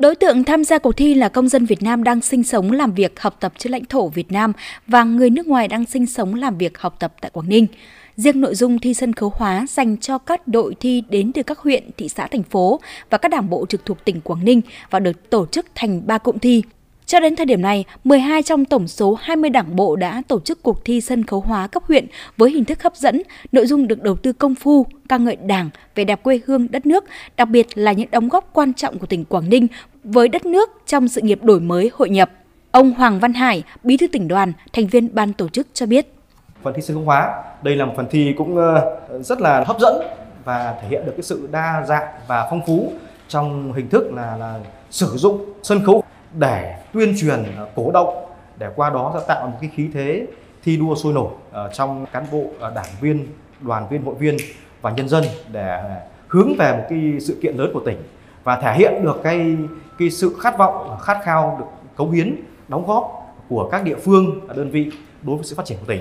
Đối tượng tham gia cuộc thi là công dân Việt Nam đang sinh sống, làm việc, học tập trên lãnh thổ Việt Nam và người nước ngoài đang sinh sống, làm việc, học tập tại Quảng Ninh. Riêng nội dung thi sân khấu hóa dành cho các đội thi đến từ các huyện, thị xã, thành phố và các đảng bộ trực thuộc tỉnh Quảng Ninh và được tổ chức thành 3 cụm thi. Cho đến thời điểm này, 12 trong tổng số 20 đảng bộ đã tổ chức cuộc thi sân khấu hóa cấp huyện với hình thức hấp dẫn, nội dung được đầu tư công phu, ca ngợi Đảng về đẹp quê hương đất nước, đặc biệt là những đóng góp quan trọng của tỉnh Quảng Ninh với đất nước trong sự nghiệp đổi mới hội nhập. Ông Hoàng Văn Hải, Bí thư tỉnh đoàn, thành viên ban tổ chức cho biết. Phần thi sân khấu hóa, đây là một phần thi cũng ờ, rất là hấp dẫn và thể hiện được cái sự đa dạng và phong phú trong hình thức là là sử dụng sân khấu để tuyên truyền ờ, cổ động để qua đó sẽ tạo một cái khí thế thi đua sôi nổi ờ, trong cán bộ đảng viên đoàn viên hội viên và nhân dân để hướng về một cái sự kiện lớn của tỉnh và thể hiện được cái cái sự khát vọng khát khao được cống hiến, đóng góp của các địa phương đơn vị đối với sự phát triển của tỉnh.